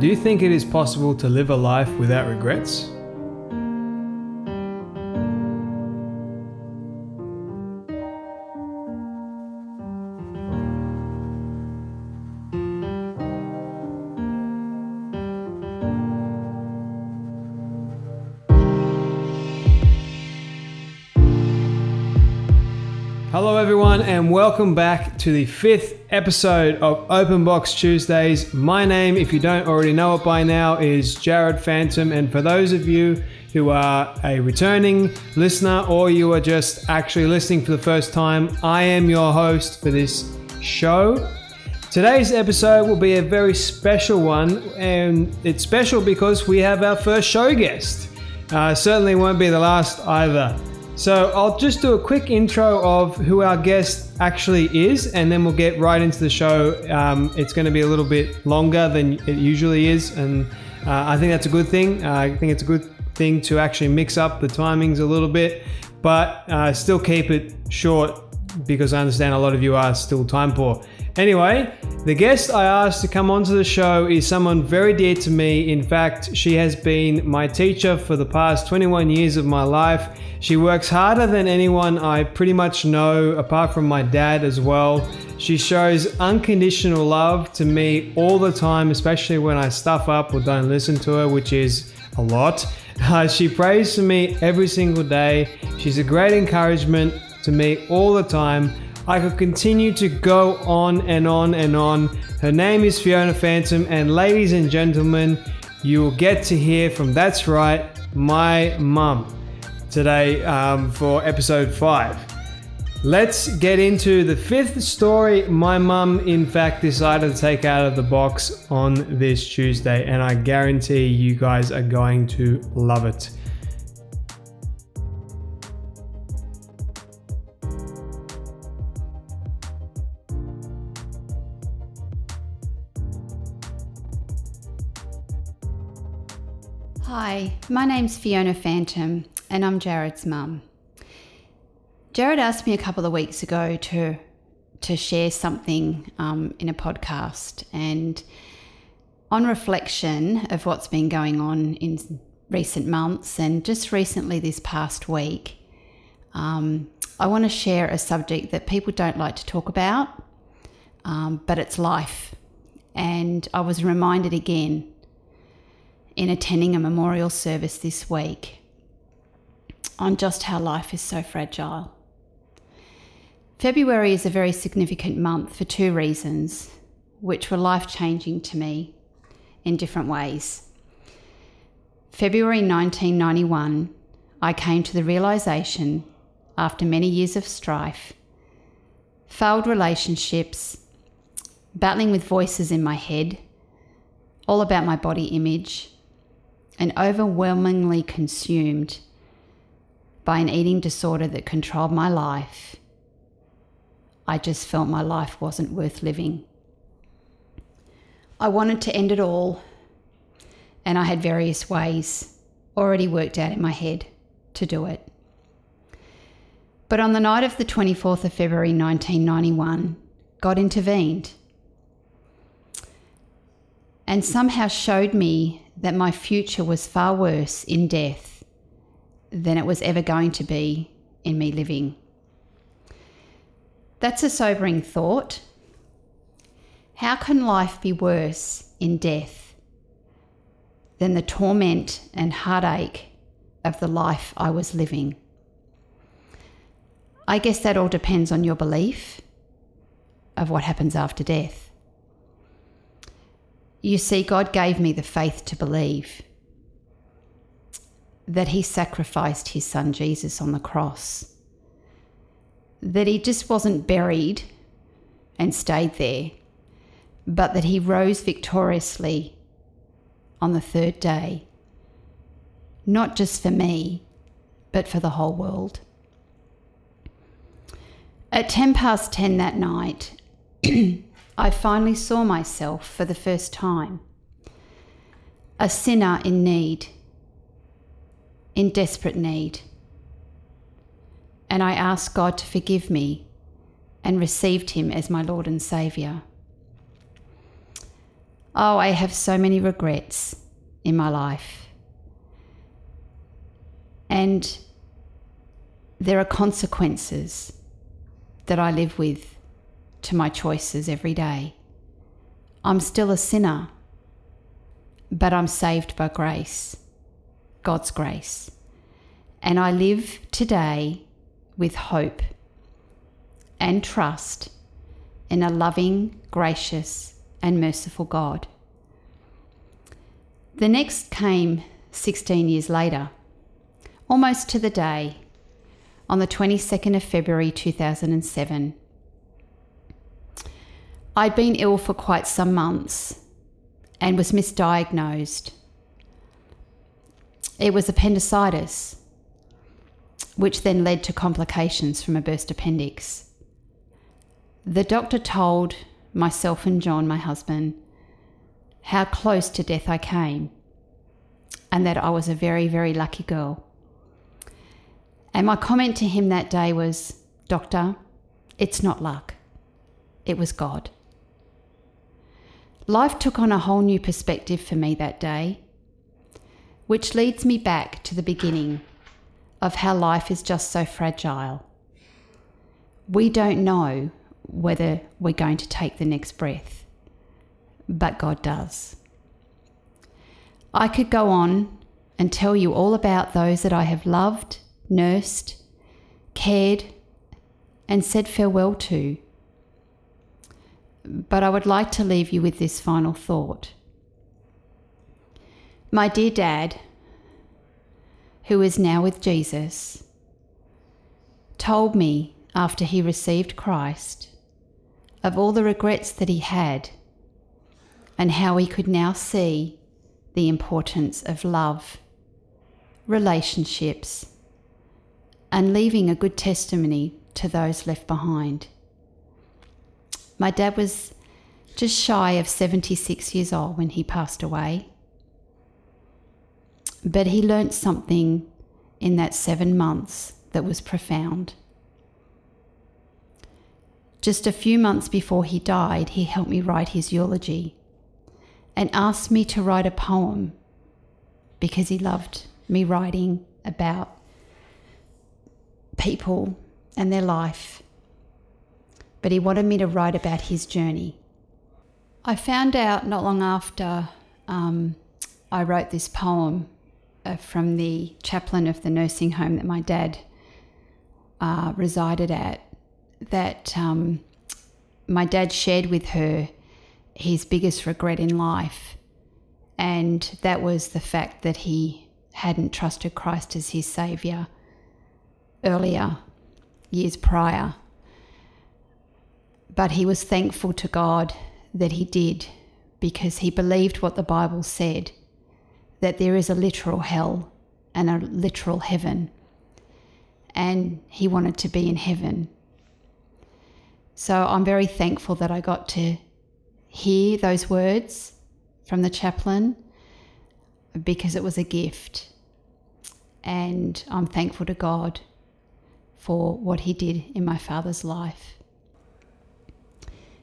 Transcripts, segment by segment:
Do you think it is possible to live a life without regrets? Hello, everyone, and welcome back to the fifth episode of Open Box Tuesdays. My name, if you don't already know it by now, is Jarred Fantom. And for those of you who are a returning listener or you are just actually listening for the first time, I am your host for this show. Today's episode will be a very special one, and it's special because we have our first show guest. Uh, certainly won't be the last either. So I'll just do a quick intro of who our guest actually is, and then we'll get right into the show. Um, it's going to be a little bit longer than it usually is, and uh, I think that's a good thing. Uh, I think it's a good thing to actually mix up the timings a little bit, but uh, still keep it short because I understand a lot of you are still time poor. Anyway, the guest I asked to come onto the show is someone very dear to me. In fact, she has been my teacher for the past 21 years of my life. She works harder than anyone I pretty much know, apart from my dad as well. She shows unconditional love to me all the time, especially when I stuff up or don't listen to her, which is a lot. Uh, she prays for me every single day. She's a great encouragement to me all the time. I could continue to go on and on and on. Her name is Fiona Fantom, and ladies and gentlemen, you will get to hear from That's Right, my mum today um, for episode five. Let's get into the fifth story. My mum, in fact, decided to take out of the box on this Tuesday, and I guarantee you guys are going to love it. My name's Fiona Fantom, and I'm Jarred's mum. Jarred asked me a couple of weeks ago to to share something um, in a podcast, and on reflection of what's been going on in recent months and just recently this past week, um, I want to share a subject that people don't like to talk about, um, but it's life. And I was reminded again in attending a memorial service this week on just how life is so fragile. February is a very significant month for two reasons, which were life changing to me in different ways. February 1991, I came to the realization, after many years of strife, failed relationships, battling with voices in my head, all about my body image, and overwhelmingly consumed by an eating disorder that controlled my life, I just felt my life wasn't worth living. I wanted to end it all, and I had various ways already worked out in my head to do it. But on the night of the 24th of February 1991, God intervened and somehow showed me that my future was far worse in death than it was ever going to be in me living. That's a sobering thought. How can life be worse in death than the torment and heartache of the life I was living? I guess that all depends on your belief of what happens after death. You see, God gave me the faith to believe that He sacrificed His Son Jesus on the cross, that He just wasn't buried and stayed there, but that He rose victoriously on the third day, not just for me, but for the whole world. At 10 past 10 that night, I finally saw myself for the first time. A sinner in need, in desperate need. And I asked God to forgive me and received Him as my Lord and Saviour. Oh, I have so many regrets in my life. And there are consequences that I live with to my choices every day. I'm still a sinner, but I'm saved by grace, God's grace. And I live today with hope and trust in a loving, gracious, and merciful God. The next came 16 years later, almost to the day, on the 22nd of February 2007. I'd been ill for quite some months and was misdiagnosed. It was appendicitis, which then led to complications from a burst appendix. The doctor told myself and John, my husband, how close to death I came, and that I was a very, very lucky girl. And my comment to him that day was, Doctor, it's not luck, it was God. Life took on a whole new perspective for me that day, which leads me back to the beginning of how life is just so fragile. We don't know whether we're going to take the next breath, but God does. I could go on and tell you all about those that I have loved, nursed, cared, and said farewell to. But I would like to leave you with this final thought. My dear dad, who is now with Jesus, told me after he received Christ of all the regrets that he had and how he could now see the importance of love, relationships, and leaving a good testimony to those left behind. My dad was just shy of 76 years old when he passed away. But he learnt something in that seven months that was profound. Just a few months before he died, he helped me write his eulogy and asked me to write a poem because he loved me writing about people and their life. But he wanted me to write about his journey. I found out not long after um, I wrote this poem uh, from the chaplain of the nursing home that my dad uh, resided at that um, my dad shared with her his biggest regret in life, and that was the fact that he hadn't trusted Christ as his Saviour earlier, years prior. But he was thankful to God that he did because he believed what the Bible said that there is a literal hell and a literal heaven. And he wanted to be in heaven so I'm very thankful that I got to hear those words from the chaplain because it was a gift. And I'm thankful to God for what He did in my father's life.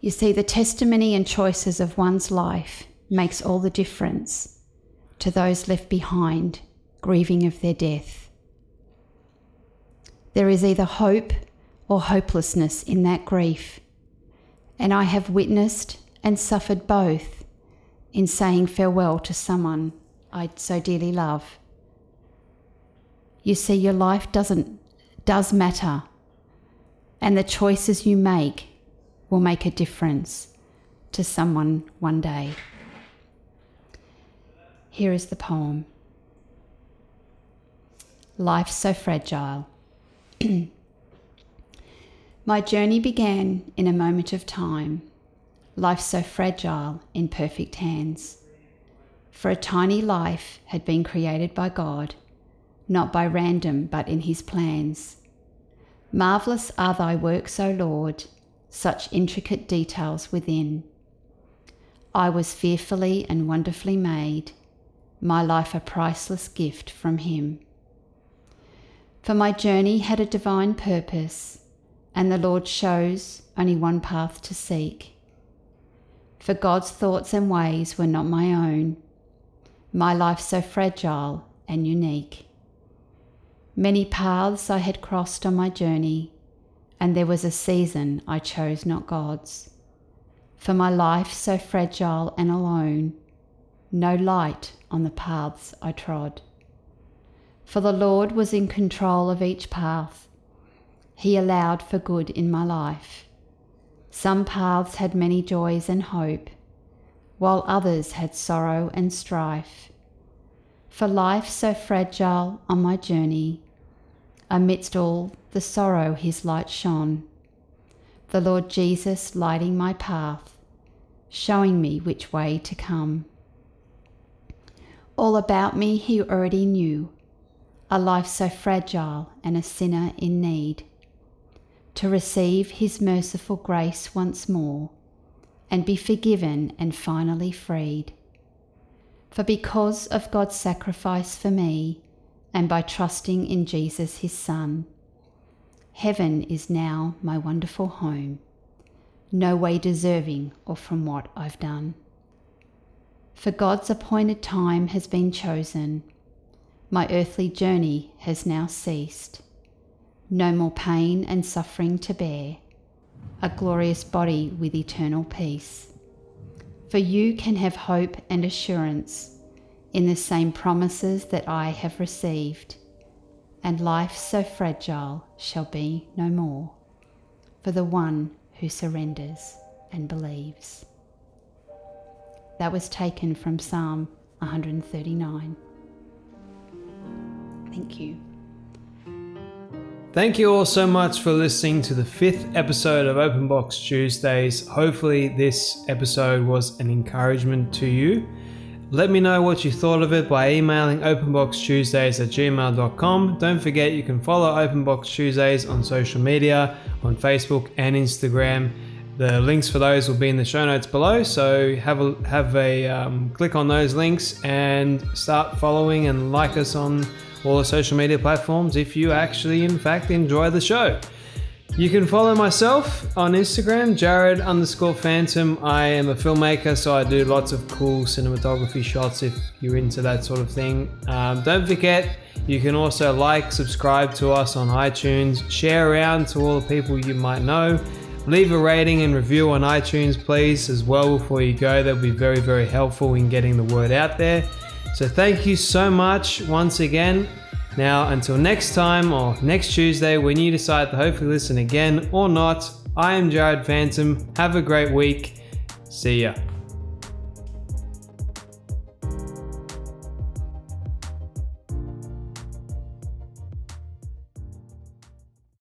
You see, the testimony and choices of one's life makes all the difference to those left behind grieving of their death. There is either hope or hopelessness in that grief. And I have witnessed and suffered both in saying farewell to someone I so dearly love. You see, your life doesn't does matter, and the choices you make will make a difference to someone one day. Here is the poem. Life so fragile. My journey began in a moment of time, life so fragile in perfect hands. For a tiny life had been created by God, not by random, but in His plans. Marvellous are thy works, O Lord, such intricate details within. I was fearfully and wonderfully made, my life a priceless gift from Him. For my journey had a divine purpose and the Lord shows only one path to seek. For God's thoughts and ways were not my own, my life so fragile and unique. Many paths I had crossed on my journey, and there was a season I chose not God's. For my life so fragile and alone, no light on the paths I trod. For the Lord was in control of each path. He allowed for good in my life. Some paths had many joys and hope, while others had sorrow and strife. For life so fragile on my journey, amidst all the sorrow his light shone. The Lord Jesus lighting my path, showing me which way to come. All about me he already knew a life so fragile and a sinner in need, to receive His merciful grace once more and be forgiven and finally freed. For because of God's sacrifice for me, and by trusting in Jesus His Son, heaven is now my wonderful home, no way deserving or from what I've done. For God's appointed time has been chosen my earthly journey has now ceased. No more pain and suffering to bear, a glorious body with eternal peace. For you can have hope and assurance in the same promises that I have received, and life so fragile shall be no more for the one who surrenders and believes. That was taken from Psalm 139. Thank you. Thank you all so much for listening to the fifth episode of Open Box Tuesdays. Hopefully, this episode was an encouragement to you. Let me know what you thought of it by emailing openboxtuesdays at gmail.com. Don't forget you can follow Openbox Tuesdays on social media on Facebook and Instagram. The links for those will be in the show notes below, so have a have a um, click on those links and start following and like us on all the social media platforms if you actually, in fact, enjoy the show. You can follow myself on Instagram, Jarred underscore Fantom. I am a filmmaker, so I do lots of cool cinematography shots if you're into that sort of thing. Um, don't forget, you can also like, subscribe to us on iTunes, share around to all the people you might know. Leave a rating and review on iTunes, please, as well before you go. That'll be very, very helpful in getting the word out there. So thank you so much once again. Now, until next time or next Tuesday when you decide to hopefully listen again or not, I am Jarred Fantom. Have a great week. See ya.